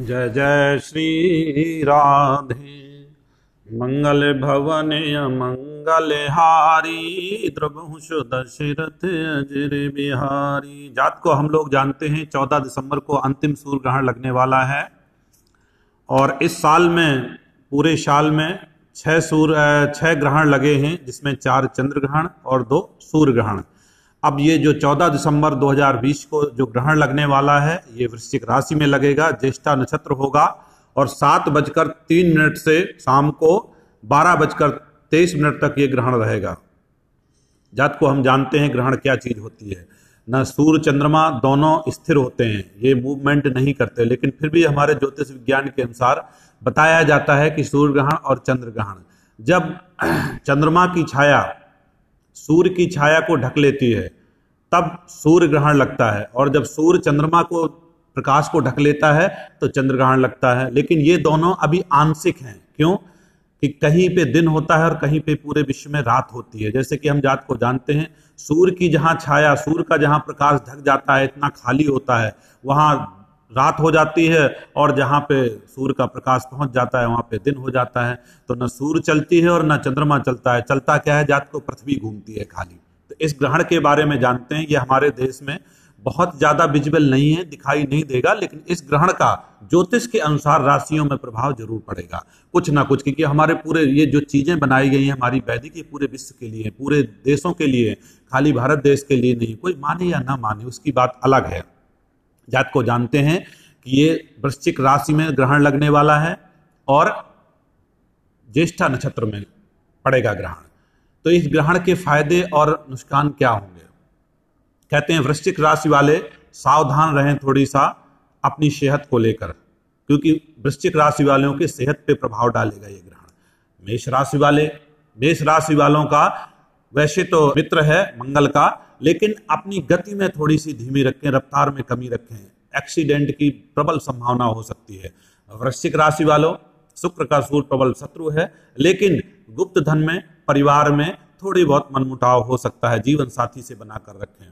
जय जय श्री राधे। मंगल भवन मंगल हारी। द्रभुष दशरथ अजर बिहारी। जात को हम लोग जानते हैं, चौदह दिसंबर को अंतिम सूर्य ग्रहण लगने वाला है। और इस साल में, पूरे साल में छह सूर्य, छह ग्रहण लगे हैं, जिसमें चार चंद्र ग्रहण और दो सूर्य ग्रहण। अब ये जो 14 दिसंबर 2020 को जो ग्रहण लगने वाला है, ये वृश्चिक राशि में लगेगा, ज्येष्ठा नक्षत्र होगा, और सात बजकर तीन मिनट से शाम को बारह बजकर तेईस मिनट तक ये ग्रहण रहेगा। जात को हम जानते हैं ग्रहण क्या चीज़ होती है। न सूर्य, चंद्रमा दोनों स्थिर होते हैं, ये मूवमेंट नहीं करते, लेकिन फिर भी हमारे ज्योतिष विज्ञान के अनुसार बताया जाता है कि सूर्य ग्रहण और चंद्र ग्रहण। जब चंद्रमा की छाया सूर्य की छाया को ढक लेती है, तब सूर्य ग्रहण लगता है। और जब सूर्य चंद्रमा को, प्रकाश को ढक लेता है तो चंद्र ग्रहण लगता है। लेकिन ये दोनों अभी आंशिक हैं। क्यों? कि कहीं पे दिन होता है और कहीं पे पूरे विश्व में रात होती है। जैसे कि हम जात को जानते हैं, सूर्य की जहाँ छाया, सूर्य का जहाँ प्रकाश ढक जाता है, इतना खाली होता है, वहाँ रात हो जाती है और जहाँ पे सूर्य का प्रकाश पहुँच जाता है, वहाँ पे दिन हो जाता है। तो न सूर्य चलती है और न चंद्रमा चलता है। चलता क्या है? जात को पृथ्वी घूमती है खाली। तो इस ग्रहण के बारे में जानते हैं। ये हमारे देश में बहुत ज़्यादा विजिबल नहीं है, दिखाई नहीं देगा, लेकिन इस ग्रहण का ज्योतिष के अनुसार राशियों में प्रभाव ज़रूर पड़ेगा। कुछ ना कुछ, क्योंकि हमारे पूरे ये जो चीज़ें बनाई गई हैं, हमारी वैदिक ये पूरे विश्व के लिए, पूरे देशों के लिए, खाली भारत देश के लिए नहीं, कोई माने या ना माने, उसकी बात अलग है। जात को जानते हैं कि ये वृश्चिक राशि में ग्रहण लगने वाला है और ज्येष्ठा नक्षत्र में पड़ेगा ग्रहण। तो इस ग्रहण के फ़ायदे और नुकसान क्या होंगे? कहते हैं, वृश्चिक राशि वाले सावधान रहें थोड़ी सा अपनी सेहत को लेकर, क्योंकि वृश्चिक राशि वालों के सेहत पे प्रभाव डालेगा ये ग्रहण। मेष राशि वाले, मेष राशि वालों का, वैसे तो मित्र है मंगल का लेकिन अपनी गति में थोड़ी सी धीमी रखें, रफ्तार में कमी रखें। एक्सीडेंट की प्रबल संभावना हो सकती है। वृश्चिक राशि वालों, शुक्र का सूर्य प्रबल शत्रु है, लेकिन गुप्त धन में, परिवार में थोड़ी बहुत मनमुटाव हो सकता है, जीवन साथी से बनाकर रखें।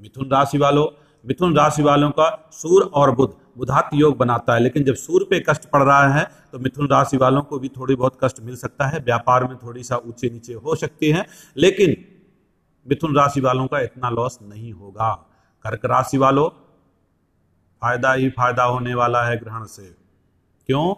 मिथुन राशि वालों, मिथुन राशि वालों का सूर्य और बुध, बुधात योग बनाता है, लेकिन जब सूर्य पे कष्ट पड़ रहा है तो मिथुन राशि वालों को भी थोड़ी बहुत कष्ट मिल सकता है। व्यापार में थोड़ी सा ऊँचे नीचे हो सकती है, लेकिन मिथुन राशि वालों का इतना लॉस नहीं होगा। कर्क राशि वालों, फ़ायदा ही फ़ायदा होने वाला है ग्रहण से। क्यों?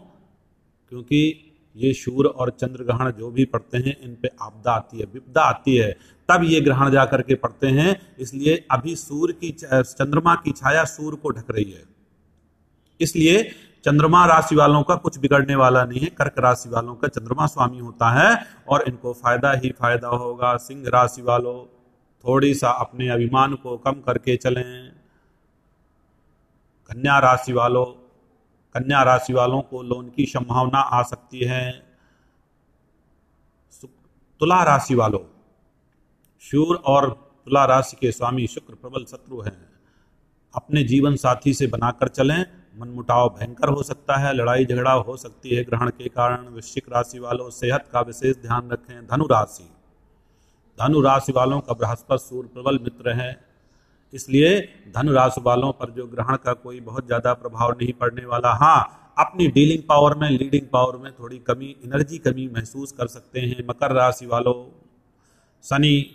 क्योंकि ये सूर्य और चंद्र ग्रहण जो भी पड़ते हैं, इन पे आपदा आती है, विपदा आती है। तब ये ग्रहण जा करके पढ़ते हैं, इसलिए अभी सूर्य की चंद्रमा की छाया सूर्य को ढक रही है। इसलिए चंद्रमा राशि वालों का कुछ बिगड़ने वाला नहीं है। कर्क राशि वालों का चंद्रमा स्वामी होता है और इनको फ़ायदा ही फ़ायदा होगा। सिंह राशि वालों थोड़ी सा अपने अभिमान को कम करके चलें। कन्या राशि वालों, कन्या राशि वालों को लोन की संभावना आ सकती है। तुला राशि वालों, शूर और तुला राशि के स्वामी शुक्र प्रबल शत्रु हैं। अपने जीवन साथी से बनाकर चलें। मनमुटाव भयंकर हो सकता है, लड़ाई झगड़ा हो सकती है ग्रहण के कारण। वृश्चिक राशि वालों, सेहत का विशेष ध्यान रखें। धनु राशि धनु राशि वालों का बृहस्पति, सूर्य, प्रबल मित्र है। इसलिए धन राशि वालों पर जो ग्रहण का कोई बहुत ज़्यादा प्रभाव नहीं पड़ने वाला। हाँ अपनी डीलिंग पावर में लीडिंग पावर में थोड़ी कमी एनर्जी कमी महसूस कर सकते हैं। मकर राशि वालों शनि,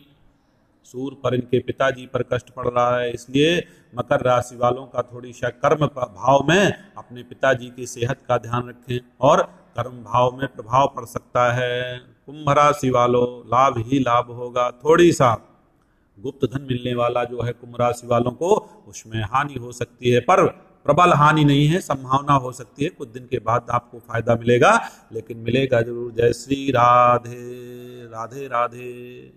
सूर्य पर इनके पिताजी पर कष्ट पड़ रहा है। इसलिए मकर राशि वालों का थोड़ी सा कर्म भाव में अपने पिताजी की सेहत का ध्यान रखें और कर्म भाव में प्रभाव पड़ सकता है। कुंभ राशि वालों लाभ ही लाभ होगा। थोड़ी सा गुप्त धन मिलने वाला जो है कुंभ राशि वालों को, उसमें हानि हो सकती है, पर प्रबल हानि नहीं है, संभावना हो सकती है। कुछ दिन के बाद आपको फ़ायदा मिलेगा, लेकिन मिलेगा ज़रूर। जय श्री राधे राधे राधे।